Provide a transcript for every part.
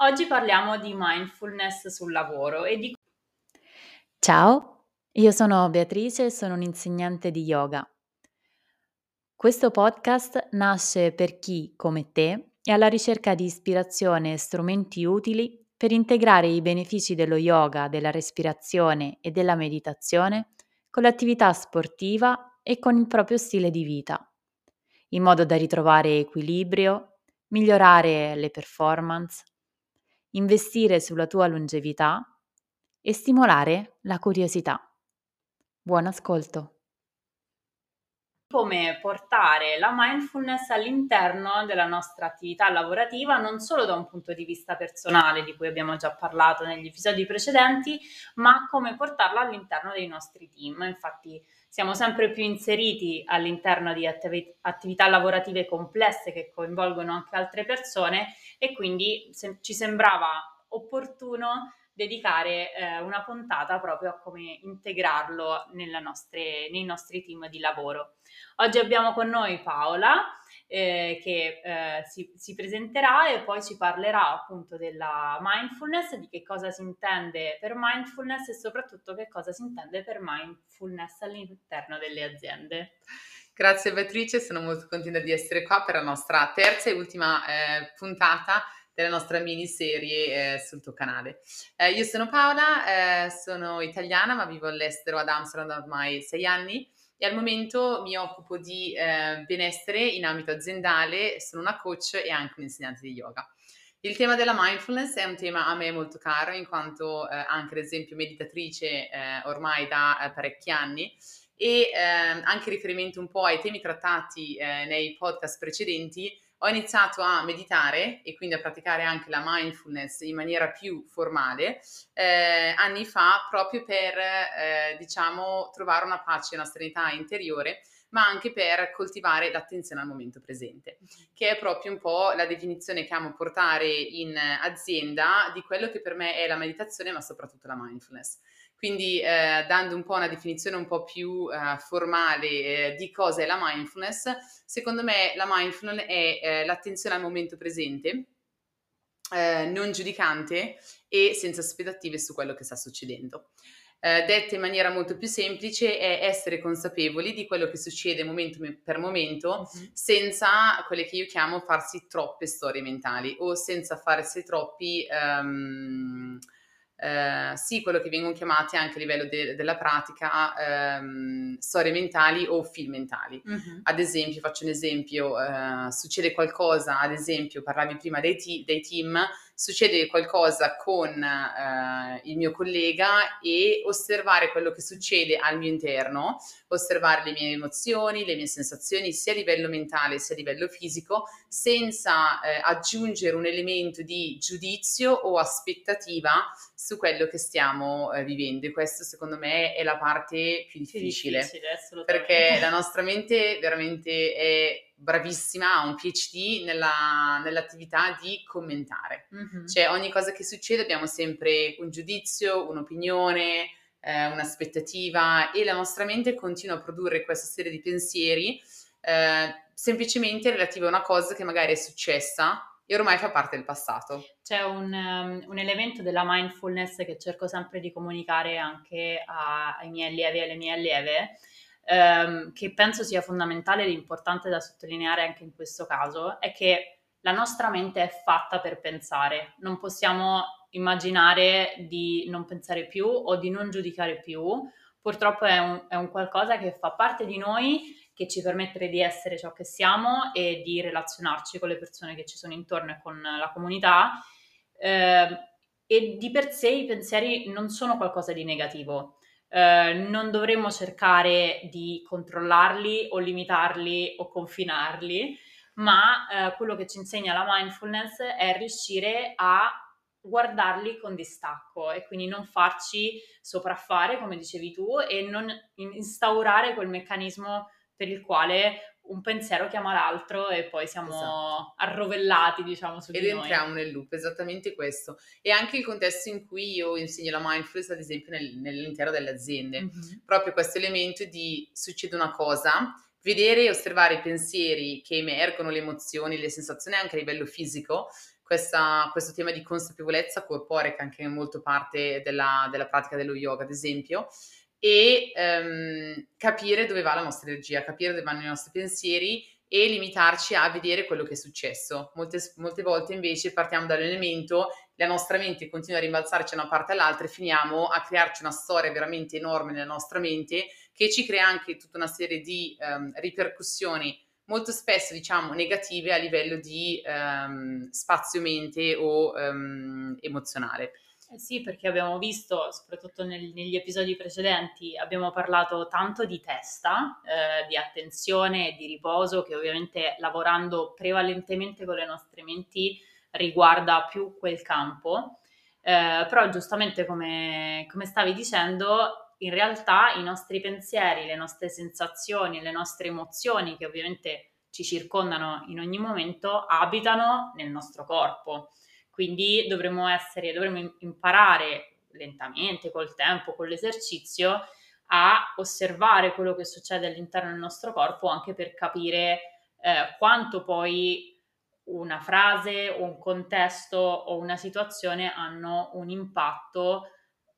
Oggi parliamo di mindfulness sul lavoro e di Ciao, io sono Beatrice e sono un'insegnante di yoga. Questo podcast nasce per chi, come te, è alla ricerca di ispirazione e strumenti utili per integrare i benefici dello yoga, della respirazione e della meditazione con l'attività sportiva e con il proprio stile di vita, in modo da ritrovare equilibrio, migliorare le performance, investire sulla tua longevità e stimolare la curiosità. Buon ascolto! come portare la mindfulness all'interno della nostra attività lavorativa, non solo da un punto di vista personale, di cui abbiamo già parlato negli episodi precedenti, ma come portarla all'interno dei nostri team. Infatti siamo sempre più inseriti all'interno di attiv- attività lavorative complesse che coinvolgono anche altre persone e quindi se- ci sembrava opportuno dedicare eh, una puntata proprio a come integrarlo nostre, nei nostri team di lavoro. Oggi abbiamo con noi Paola eh, che eh, si, si, presenterà e poi ci parlerà appunto della mindfulness, di che cosa si intende per mindfulness e soprattutto che cosa si intende per mindfulness all'interno delle aziende. Grazie Beatrice, sono molto contenta di essere qua per la nostra terza e ultima eh, puntata della nostra miniserie eh, sul tuo canale. Eh, io sono Paola, eh, sono italiana ma vivo all'estero ad Amsterdam da ormai sei anni e al momento mi occupo di eh, benessere in ambito aziendale, sono una coach e anche un'insegnante di yoga. Il tema della mindfulness è un tema a me molto caro in quanto eh, anche ad esempio meditatrice ormai da parecchi anni e anche riferimento un po' ai temi trattati nei podcast precedenti ho iniziato a meditare e quindi a praticare anche la mindfulness in maniera più formale eh, anni fa proprio per, eh, diciamo, trovare una pace e una serenità interiore ma anche per coltivare l'attenzione al momento presente, che è proprio un po' la definizione che amo portare in azienda di quello che per me è la meditazione, ma soprattutto la mindfulness. Quindi eh, dando un po' una definizione un po' più eh, formale eh, di cosa è la mindfulness, secondo me la mindfulness è eh, l'attenzione al momento presente, eh, non giudicante e senza aspettative su quello che sta succedendo. Eh, detta in maniera molto più semplice, è essere consapevoli di quello che succede momento per momento, uh-huh. senza quelle che io chiamo farsi troppe storie mentali o senza farsi troppi um, eh, sì, quello che vengono chiamati anche a livello de- della pratica ehm, storie mentali o film mentali. Uh-huh. Ad esempio, faccio un esempio, eh, succede qualcosa, ad esempio, parlavi prima dei, t- dei team, succede qualcosa con eh, il mio collega e osservare quello che succede al mio interno, osservare le mie emozioni, le mie sensazioni sia a livello mentale sia a livello fisico, senza eh, aggiungere un elemento di giudizio o aspettativa su quello che stiamo eh, vivendo. E questo secondo me è la parte più difficile, difficile perché la nostra mente veramente è bravissima, ha un PhD nella, nell'attività di commentare. Mm-hmm. Cioè ogni cosa che succede abbiamo sempre un giudizio, un'opinione, eh, un'aspettativa e la nostra mente continua a produrre questa serie di pensieri eh, semplicemente relative a una cosa che magari è successa e ormai fa parte del passato. C'è un, um, un elemento della mindfulness che cerco sempre di comunicare anche a, ai miei allievi e alle mie allieve, ehm, che penso sia fondamentale ed importante da sottolineare anche in questo caso, è che la nostra mente è fatta per pensare, non possiamo immaginare di non pensare più o di non giudicare più, purtroppo è un, è un qualcosa che fa parte di noi, che ci permette di essere ciò che siamo e di relazionarci con le persone che ci sono intorno e con la comunità. Eh, e di per sé i pensieri non sono qualcosa di negativo, eh, non dovremmo cercare di controllarli o limitarli o confinarli, ma eh, quello che ci insegna la mindfulness è riuscire a guardarli con distacco e quindi non farci sopraffare, come dicevi tu, e non instaurare quel meccanismo per il quale un pensiero chiama l'altro e poi siamo esatto. arrovellati, diciamo, su Ed di noi. Entriamo nel loop, esattamente questo. E anche il contesto in cui io insegno la mindfulness, ad esempio, nel, nell'interno delle aziende. Mm-hmm. Proprio questo elemento di succede una cosa, vedere e osservare i pensieri che emergono, le emozioni, le sensazioni anche a livello fisico, questa, questo tema di consapevolezza corporea, che è anche molto parte della, della pratica dello yoga, ad esempio, e um, capire dove va la nostra energia, capire dove vanno i nostri pensieri e limitarci a vedere quello che è successo. Molte, molte volte invece partiamo dall'elemento, la nostra mente continua a rimbalzarci da una parte all'altra e finiamo a crearci una storia veramente enorme nella nostra mente che ci crea anche tutta una serie di um, ripercussioni molto spesso diciamo negative a livello di um, spazio-mente o um, emozionale. Eh sì, perché abbiamo visto, soprattutto nel, negli episodi precedenti, abbiamo parlato tanto di testa, eh, di attenzione e di riposo, che ovviamente lavorando prevalentemente con le nostre menti riguarda più quel campo. Eh, però giustamente come, come stavi dicendo, in realtà i nostri pensieri, le nostre sensazioni, le nostre emozioni, che ovviamente ci circondano in ogni momento, abitano nel nostro corpo. Quindi dovremmo essere, dovremmo imparare lentamente, col tempo, con l'esercizio, a osservare quello che succede all'interno del nostro corpo anche per capire eh, quanto poi una frase un contesto o una situazione hanno un impatto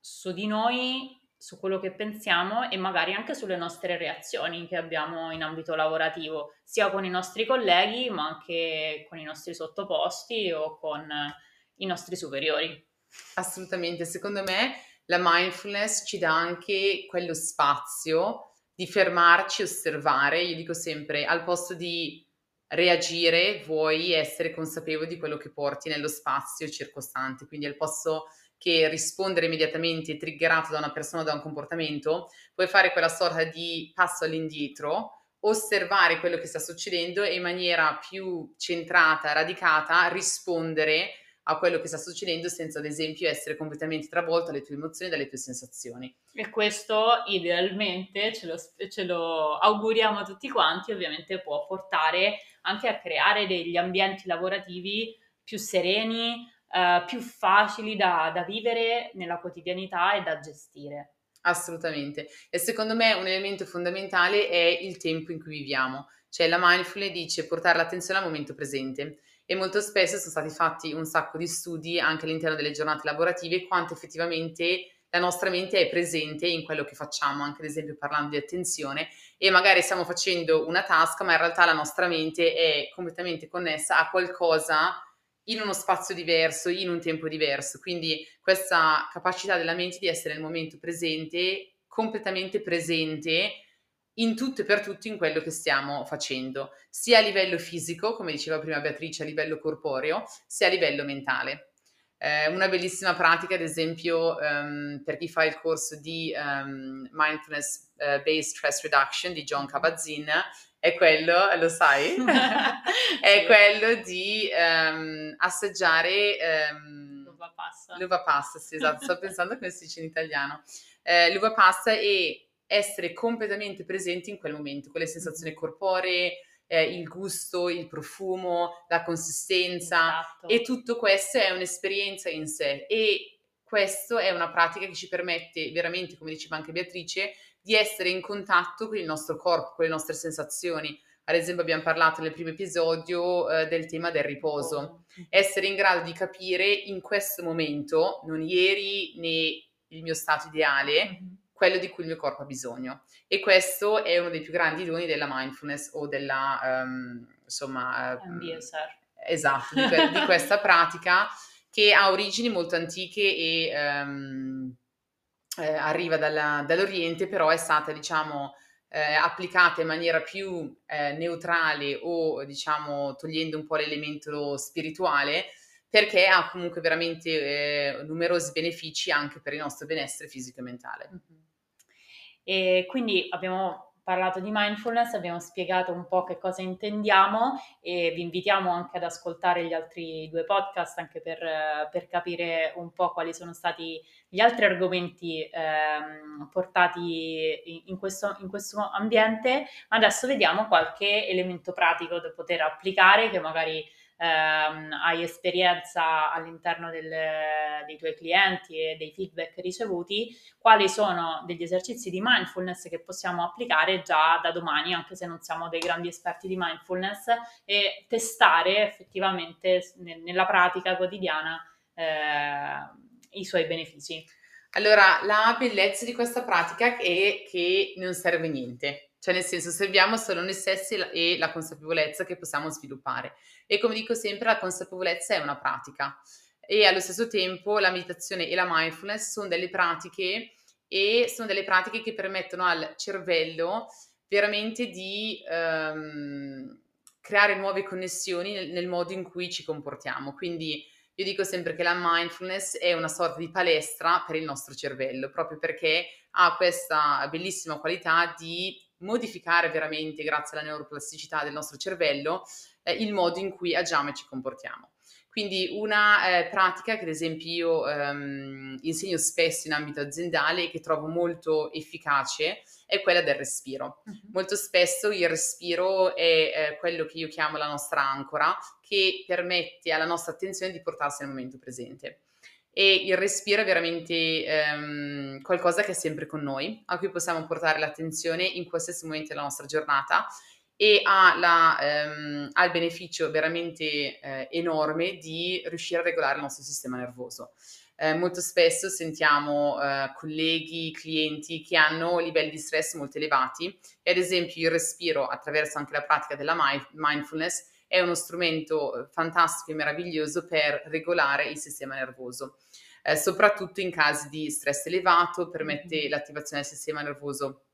su di noi, su quello che pensiamo e magari anche sulle nostre reazioni che abbiamo in ambito lavorativo, sia con i nostri colleghi ma anche con i nostri sottoposti o con i nostri superiori. Assolutamente, secondo me la mindfulness ci dà anche quello spazio di fermarci, osservare, io dico sempre, al posto di reagire, vuoi essere consapevole di quello che porti nello spazio circostante, quindi al posto che rispondere immediatamente triggerato da una persona o da un comportamento, puoi fare quella sorta di passo all'indietro, osservare quello che sta succedendo e in maniera più centrata, radicata, rispondere a quello che sta succedendo senza ad esempio essere completamente travolto dalle tue emozioni e dalle tue sensazioni. E questo idealmente ce lo, ce lo auguriamo a tutti quanti, ovviamente può portare anche a creare degli ambienti lavorativi più sereni, eh, più facili da, da vivere nella quotidianità e da gestire. Assolutamente. E secondo me un elemento fondamentale è il tempo in cui viviamo. Cioè la mindfulness dice portare l'attenzione al momento presente e molto spesso sono stati fatti un sacco di studi anche all'interno delle giornate lavorative quanto effettivamente la nostra mente è presente in quello che facciamo, anche ad esempio parlando di attenzione e magari stiamo facendo una task ma in realtà la nostra mente è completamente connessa a qualcosa in uno spazio diverso, in un tempo diverso. Quindi questa capacità della mente di essere nel momento presente, completamente presente, in tutto e per tutto in quello che stiamo facendo, sia a livello fisico, come diceva prima Beatrice, a livello corporeo, sia a livello mentale. Eh, una bellissima pratica, ad esempio, um, per chi fa il corso di um, Mindfulness uh, Based Stress Reduction di John Kabat-Zinn, è quello, lo sai, è quello di um, assaggiare l'uva pasta. L'uva pasta, sì, esatto, sto pensando come si dice in italiano. Eh, l'uva pasta e essere completamente presenti in quel momento, con le sensazioni corporee, eh, il gusto, il profumo, la consistenza esatto. e tutto questo è un'esperienza in sé e questo è una pratica che ci permette veramente, come diceva anche Beatrice, di essere in contatto con il nostro corpo, con le nostre sensazioni. Ad esempio abbiamo parlato nel primo episodio eh, del tema del riposo, oh. essere in grado di capire in questo momento, non ieri né il mio stato ideale, mm-hmm quello di cui il mio corpo ha bisogno. E questo è uno dei più grandi doni della mindfulness o della, um, insomma... MBSR. Esatto, di, que- di, questa pratica che ha origini molto antiche e um, eh, arriva dalla, dall'Oriente, però è stata, diciamo, eh, applicata in maniera più eh, neutrale o, diciamo, togliendo un po' l'elemento spirituale, perché ha comunque veramente eh, numerosi benefici anche per il nostro benessere fisico e mentale. Mm-hmm. E quindi abbiamo parlato di mindfulness, abbiamo spiegato un po' che cosa intendiamo e vi invitiamo anche ad ascoltare gli altri due podcast anche per, per capire un po' quali sono stati gli altri argomenti ehm, portati in questo, in questo ambiente. Adesso vediamo qualche elemento pratico da poter applicare che magari ehm, hai esperienza all'interno del, dei tuoi clienti e dei feedback ricevuti, quali sono degli esercizi di mindfulness che possiamo applicare già da domani, anche se non siamo dei grandi esperti di mindfulness, e testare effettivamente nella pratica quotidiana eh, i suoi benefici. Allora, la bellezza di questa pratica è che non serve niente, cioè nel senso serviamo solo noi stessi e la consapevolezza che possiamo sviluppare. E come dico sempre, la consapevolezza è una pratica e allo stesso tempo la meditazione e la mindfulness sono delle pratiche e sono delle pratiche che permettono al cervello veramente di um, creare nuove connessioni nel, nel modo in cui ci comportiamo. Quindi io dico sempre che la mindfulness è una sorta di palestra per il nostro cervello, proprio perché ha questa bellissima qualità di modificare veramente, grazie alla neuroplasticità del nostro cervello, eh, il modo in cui agiamo e ci comportiamo. Quindi una eh, pratica che ad esempio io ehm, insegno spesso in ambito aziendale e che trovo molto efficace è quella del respiro. Uh-huh. Molto spesso il respiro è eh, quello che io chiamo la nostra ancora, che permette alla nostra attenzione di portarsi nel momento presente. E il respiro è veramente ehm, qualcosa che è sempre con noi, a cui possiamo portare l'attenzione in qualsiasi momento della nostra giornata e ha, la, ehm, ha il beneficio veramente eh, enorme di riuscire a regolare il nostro sistema nervoso. Eh, molto spesso sentiamo eh, colleghi, clienti che hanno livelli di stress molto elevati e ad esempio il respiro attraverso anche la pratica della mindfulness è uno strumento eh, fantastico e meraviglioso per regolare il sistema nervoso. Eh, soprattutto in casi di stress elevato, permette l'attivazione del sistema nervoso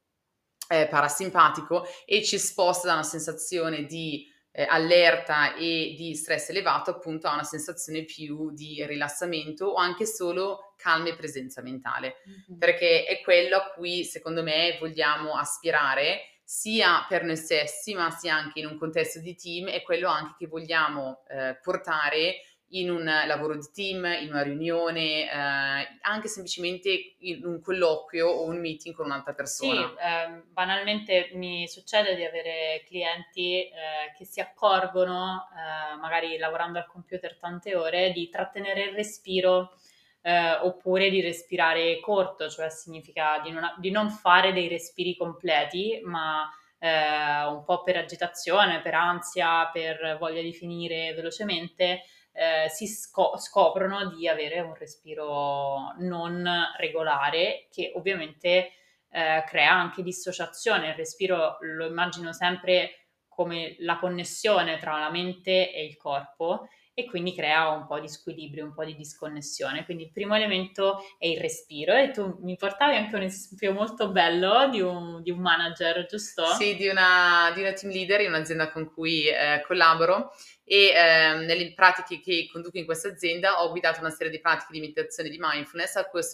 eh, parasimpatico e ci sposta da una sensazione di eh, allerta e di stress elevato appunto a una sensazione più di rilassamento o anche solo calma e presenza mentale, mm-hmm. perché è quello a cui secondo me vogliamo aspirare sia per noi stessi ma sia anche in un contesto di team, è quello anche che vogliamo eh, portare in un lavoro di team, in una riunione, eh, anche semplicemente in un colloquio o un meeting con un'altra persona. Sì, eh, banalmente mi succede di avere clienti eh, che si accorgono, eh, magari lavorando al computer tante ore, di trattenere il respiro eh, oppure di respirare corto, cioè significa di non, di non fare dei respiri completi, ma eh, un po' per agitazione, per ansia, per voglia di finire velocemente eh, si sco- scoprono di avere un respiro non regolare che ovviamente eh, crea anche dissociazione. Il respiro lo immagino sempre come la connessione tra la mente e il corpo e quindi crea un po' di squilibrio, un po' di disconnessione. Quindi il primo elemento è il respiro e tu mi portavi anche un esempio molto bello di un, di un manager, giusto? Sì, di una, di una, team leader in un'azienda con cui eh, collaboro e eh, nelle pratiche che conduco in questa azienda ho guidato una serie di pratiche di meditazione di mindfulness a cui ho,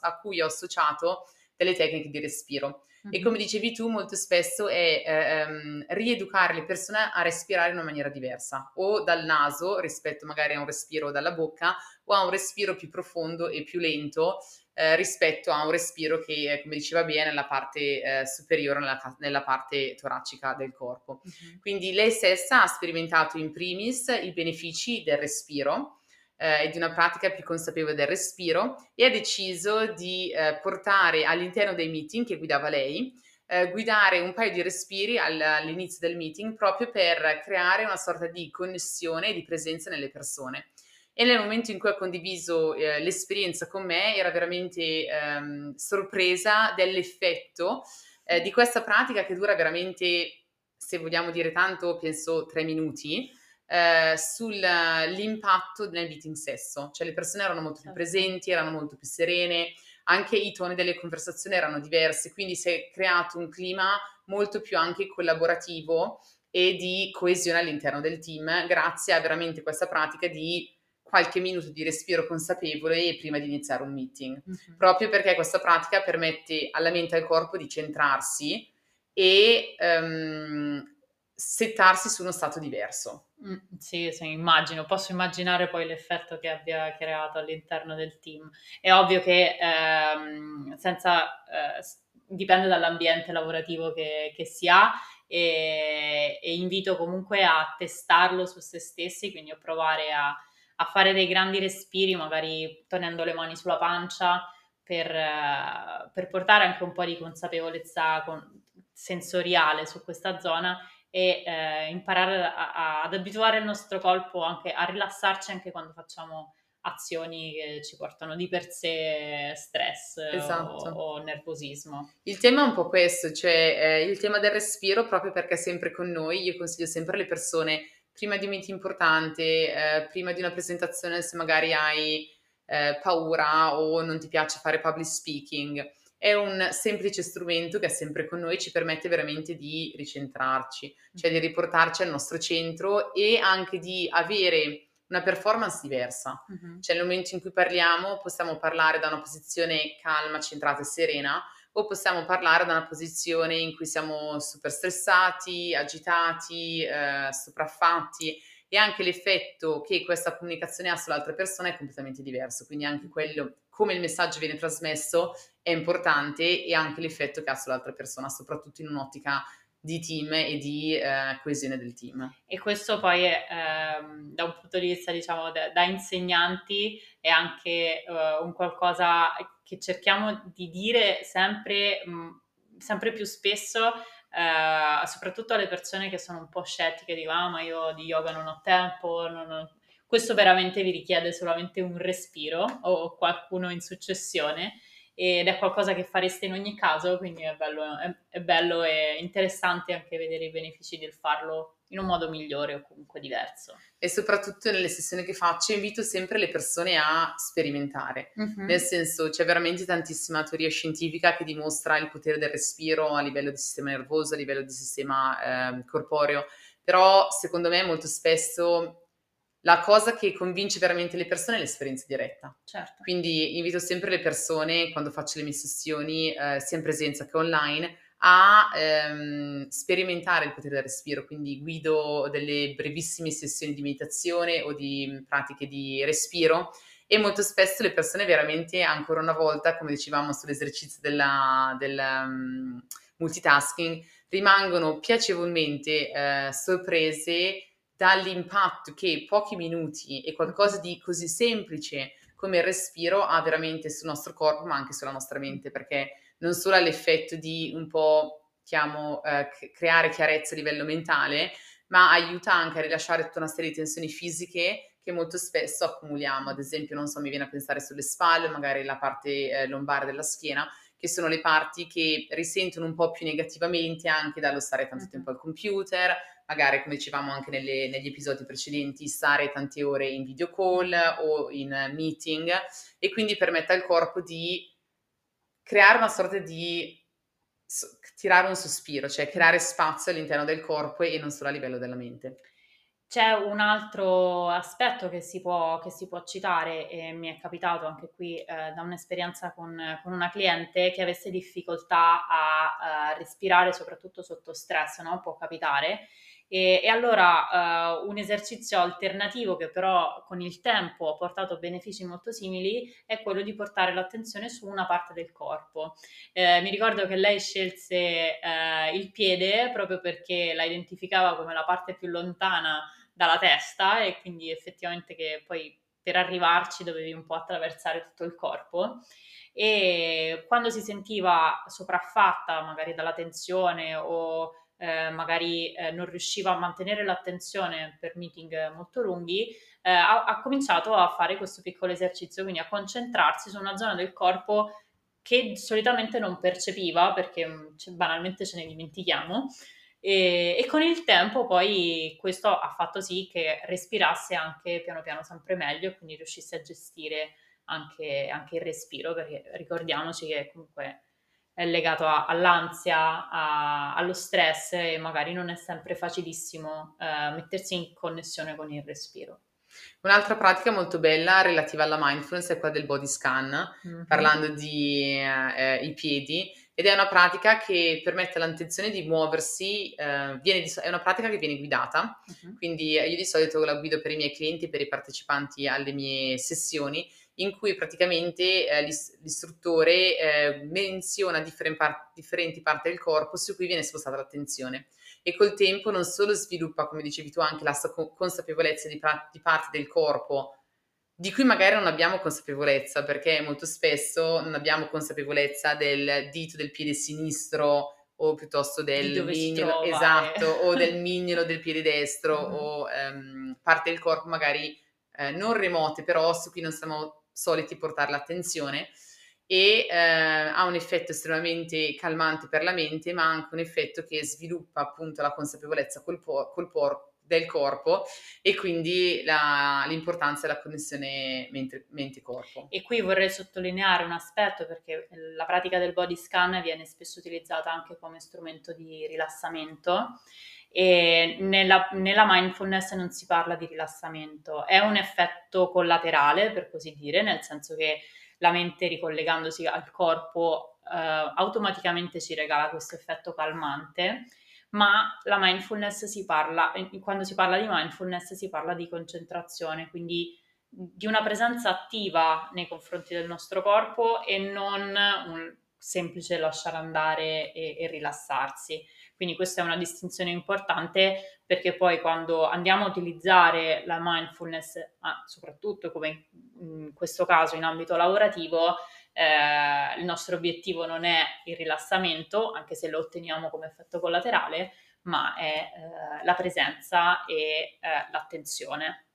a cui ho associato delle tecniche di respiro. Mm-hmm. E come dicevi tu, molto spesso è ehm, rieducare le persone a respirare in una maniera diversa, o dal naso rispetto magari a un respiro dalla bocca, o a un respiro più profondo e più lento eh, rispetto a un respiro che, come diceva bene, nella parte eh, superiore, nella, nella, parte toracica del corpo. Mm-hmm. Quindi lei stessa ha sperimentato in primis i benefici del respiro eh, e di una pratica più consapevole del respiro e ha deciso di eh, portare all'interno dei meeting che guidava lei, eh, guidare un paio di respiri all- all'inizio del meeting proprio per creare una sorta di connessione e di presenza nelle persone. E nel momento in cui ha condiviso eh, l'esperienza con me era veramente ehm, sorpresa dell'effetto eh, di questa pratica che dura veramente, se vogliamo dire tanto, penso tre minuti, eh, sull'impatto nel meeting stesso, cioè le persone erano molto più presenti, erano molto più serene, anche i toni delle conversazioni erano diversi, quindi si è creato un clima molto più anche collaborativo e di coesione all'interno del team grazie a veramente questa pratica di qualche minuto di respiro consapevole prima di iniziare un meeting, uh-huh. proprio perché questa pratica permette alla mente e al corpo di centrarsi e um, settarsi su uno stato diverso. Mm, sì, sì, immagino, posso immaginare poi l'effetto che abbia creato all'interno del team. È ovvio che ehm, senza, eh, dipende dall'ambiente lavorativo che, che si ha e, e invito comunque a testarlo su se stessi, quindi a provare a, a fare dei grandi respiri, magari tenendo le mani sulla pancia per, per portare anche un po' di consapevolezza con, sensoriale su questa zona e eh, imparare a, a, ad abituare il nostro corpo anche a rilassarci anche quando facciamo azioni che ci portano di per sé stress esatto. o, o, nervosismo. Il tema è un po' questo, cioè eh, il tema del respiro proprio perché è sempre con noi, io consiglio sempre alle persone prima di un meeting importante, eh, prima di una presentazione se magari hai eh, paura o non ti piace fare public speaking, è un semplice strumento che è sempre con noi, ci permette veramente di ricentrarci, cioè di riportarci al nostro centro e anche di avere una performance diversa. Uh-huh. Cioè nel momento in cui parliamo possiamo parlare da una posizione calma, centrata e serena o possiamo parlare da una posizione in cui siamo super stressati, agitati, eh, sopraffatti e anche l'effetto che questa comunicazione ha sull'altra persona è completamente diverso, quindi anche quello come il messaggio viene trasmesso è importante e anche l'effetto che ha sull'altra persona, soprattutto in un'ottica di team e di eh, coesione del team. E questo poi ehm, da un punto di vista, diciamo, da, da insegnanti è anche eh, un qualcosa che cerchiamo di dire sempre, mh, sempre più spesso, eh, soprattutto alle persone che sono un po' scettiche, dicono, ah, ma io di yoga non ho tempo, non. Questo veramente vi richiede solamente un respiro o qualcuno in successione ed è qualcosa che fareste in ogni caso, quindi è bello, è, è bello e interessante anche vedere i benefici del farlo in un modo migliore o comunque diverso. E soprattutto nelle sessioni che faccio invito sempre le persone a sperimentare, uh-huh. nel senso c'è veramente tantissima teoria scientifica che dimostra il potere del respiro a livello di sistema nervoso, a livello di sistema eh, corporeo, però secondo me molto spesso la cosa che convince veramente le persone è l'esperienza diretta. Certo. Quindi invito sempre le persone, quando faccio le mie sessioni, eh, sia in presenza che online, a ehm, sperimentare il potere del respiro, quindi guido delle brevissime sessioni di meditazione o di pratiche di respiro e molto spesso le persone veramente ancora una volta, come dicevamo sull'esercizio della, del um, multitasking, rimangono piacevolmente eh, sorprese dall'impatto che pochi minuti e qualcosa di così semplice come il respiro ha veramente sul nostro corpo, ma anche sulla nostra mente, perché non solo ha l'effetto di un po', chiamo, eh, creare chiarezza a livello mentale, ma aiuta anche a rilasciare tutta una serie di tensioni fisiche che molto spesso accumuliamo. Ad esempio, non so, mi viene a pensare sulle spalle, magari la parte eh, lombare della schiena, che sono le parti che risentono un po' più negativamente anche dallo stare tanto tempo al computer, magari come dicevamo anche nelle, negli episodi precedenti, stare tante ore in video call o in meeting e quindi permette al corpo di creare una sorta di tirare un sospiro, cioè creare spazio all'interno del corpo e non solo a livello della mente. C'è un altro aspetto che si può, che si può citare e mi è capitato anche qui eh, da un'esperienza con, con, una cliente che avesse difficoltà a, a respirare soprattutto sotto stress, no? può capitare e, e allora uh, un esercizio alternativo che però con il tempo ha portato benefici molto simili è quello di portare l'attenzione su una parte del corpo. Eh, mi ricordo che lei scelse eh, il piede proprio perché la identificava come la parte più lontana dalla testa e quindi effettivamente che poi per arrivarci dovevi un po' attraversare tutto il corpo e quando si sentiva sopraffatta magari dalla tensione o eh, magari eh, non riusciva a mantenere l'attenzione per meeting molto lunghi, eh, ha, ha, cominciato a fare questo piccolo esercizio, quindi a concentrarsi su una zona del corpo che solitamente non percepiva perché cioè, banalmente ce ne dimentichiamo. E, e, con il tempo poi questo ha fatto sì che respirasse anche piano piano sempre meglio e quindi riuscisse a gestire anche, anche il respiro, perché ricordiamoci che comunque è legato a, all'ansia, a, allo stress e magari non è sempre facilissimo eh, mettersi in connessione con il respiro. Un'altra pratica molto bella relativa alla mindfulness è quella del body scan, mm-hmm. parlando di eh, i piedi, ed è una pratica che permette all'attenzione di muoversi, eh, di, è una pratica che viene guidata, mm-hmm. quindi io di solito la guido per i miei clienti, per i partecipanti alle mie sessioni, in cui praticamente eh, l'istruttore eh, menziona differen par- differenti parti del corpo su cui viene spostata l'attenzione. e col tempo non solo sviluppa, come dicevi tu, anche la consapevolezza di, di parte del corpo di cui magari non abbiamo consapevolezza, perché molto spesso non abbiamo consapevolezza del dito del piede sinistro o piuttosto del mignolo, esatto, o del mignolo del piede destro mm. o um, parte del corpo magari eh, non remote, però su cui non siamo soliti portare l'attenzione e eh, ha un effetto estremamente calmante per la mente, ma anche un effetto che sviluppa appunto la consapevolezza col, por- col por- del corpo e quindi la, l'importanza della connessione mente, mente-corpo. E qui vorrei sottolineare un aspetto perché la pratica del body scan viene spesso utilizzata anche come strumento di rilassamento e nella, nella, mindfulness non si parla di rilassamento, è un effetto collaterale per così dire, nel senso che la mente ricollegandosi al corpo eh, automaticamente ci regala questo effetto calmante ma la mindfulness si parla, quando si parla di mindfulness si parla di concentrazione, quindi di una presenza attiva nei confronti del nostro corpo e non un semplice lasciare andare e, e rilassarsi. Quindi questa è una distinzione importante perché poi quando andiamo a utilizzare la mindfulness, soprattutto come in questo caso in ambito lavorativo, eh, il nostro obiettivo non è il rilassamento, anche se lo otteniamo come effetto collaterale, ma è eh, la presenza e eh, l'attenzione.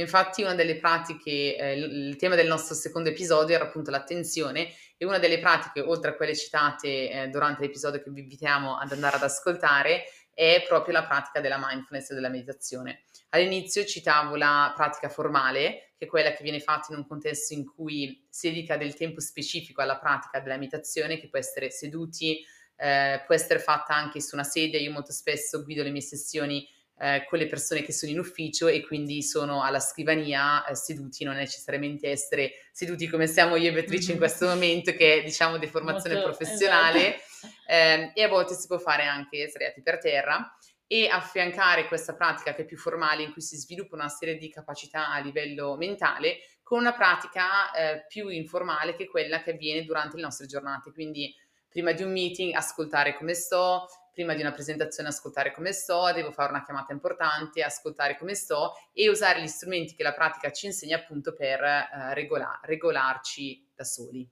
Infatti una delle pratiche, eh, il tema del nostro secondo episodio era appunto l'attenzione e una delle pratiche, oltre a quelle citate eh, durante l'episodio che vi invitiamo ad andare ad ascoltare, è proprio la pratica della mindfulness e della meditazione. All'inizio citavo la pratica formale, che è quella che viene fatta in un contesto in cui si dedica del tempo specifico alla pratica della meditazione, che può essere seduti, eh, può essere fatta anche su una sedia. Io molto spesso guido le mie sessioni eh, con le persone che sono in ufficio e quindi sono alla scrivania eh, seduti, non necessariamente essere seduti come siamo io e Beatrice mm-hmm. in questo momento, che è diciamo deformazione Molto, professionale, esatto. eh, e a volte si può fare anche sdraiati per terra e affiancare questa pratica che è più formale in cui si sviluppa una serie di capacità a livello mentale con una pratica eh, più informale che quella che avviene durante le nostre giornate, quindi prima di un meeting ascoltare come sto, prima di una presentazione ascoltare come sto, devo fare una chiamata importante, ascoltare come sto e usare gli strumenti che la pratica ci insegna appunto per eh, regola- regolarci da soli.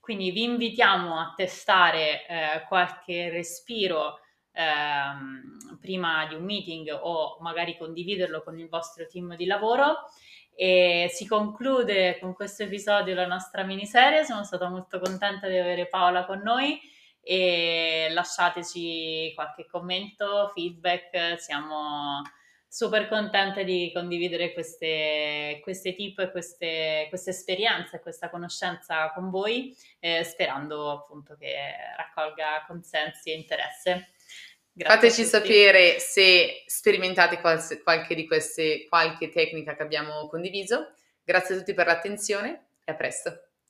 Quindi vi invitiamo a testare eh, qualche respiro ehm, prima di un meeting o magari condividerlo con il vostro team di lavoro. E si conclude con questo episodio la nostra miniserie. Sono stata molto contenta di avere Paola con noi e lasciateci qualche commento, feedback, siamo super contente di condividere queste, queste tip queste, queste esperienze e questa conoscenza con voi, eh, sperando appunto che raccolga consensi e interesse. Grazie Fateci sapere se sperimentate qualche, qualche di queste, qualche tecnica che abbiamo condiviso. Grazie a tutti per l'attenzione e a presto.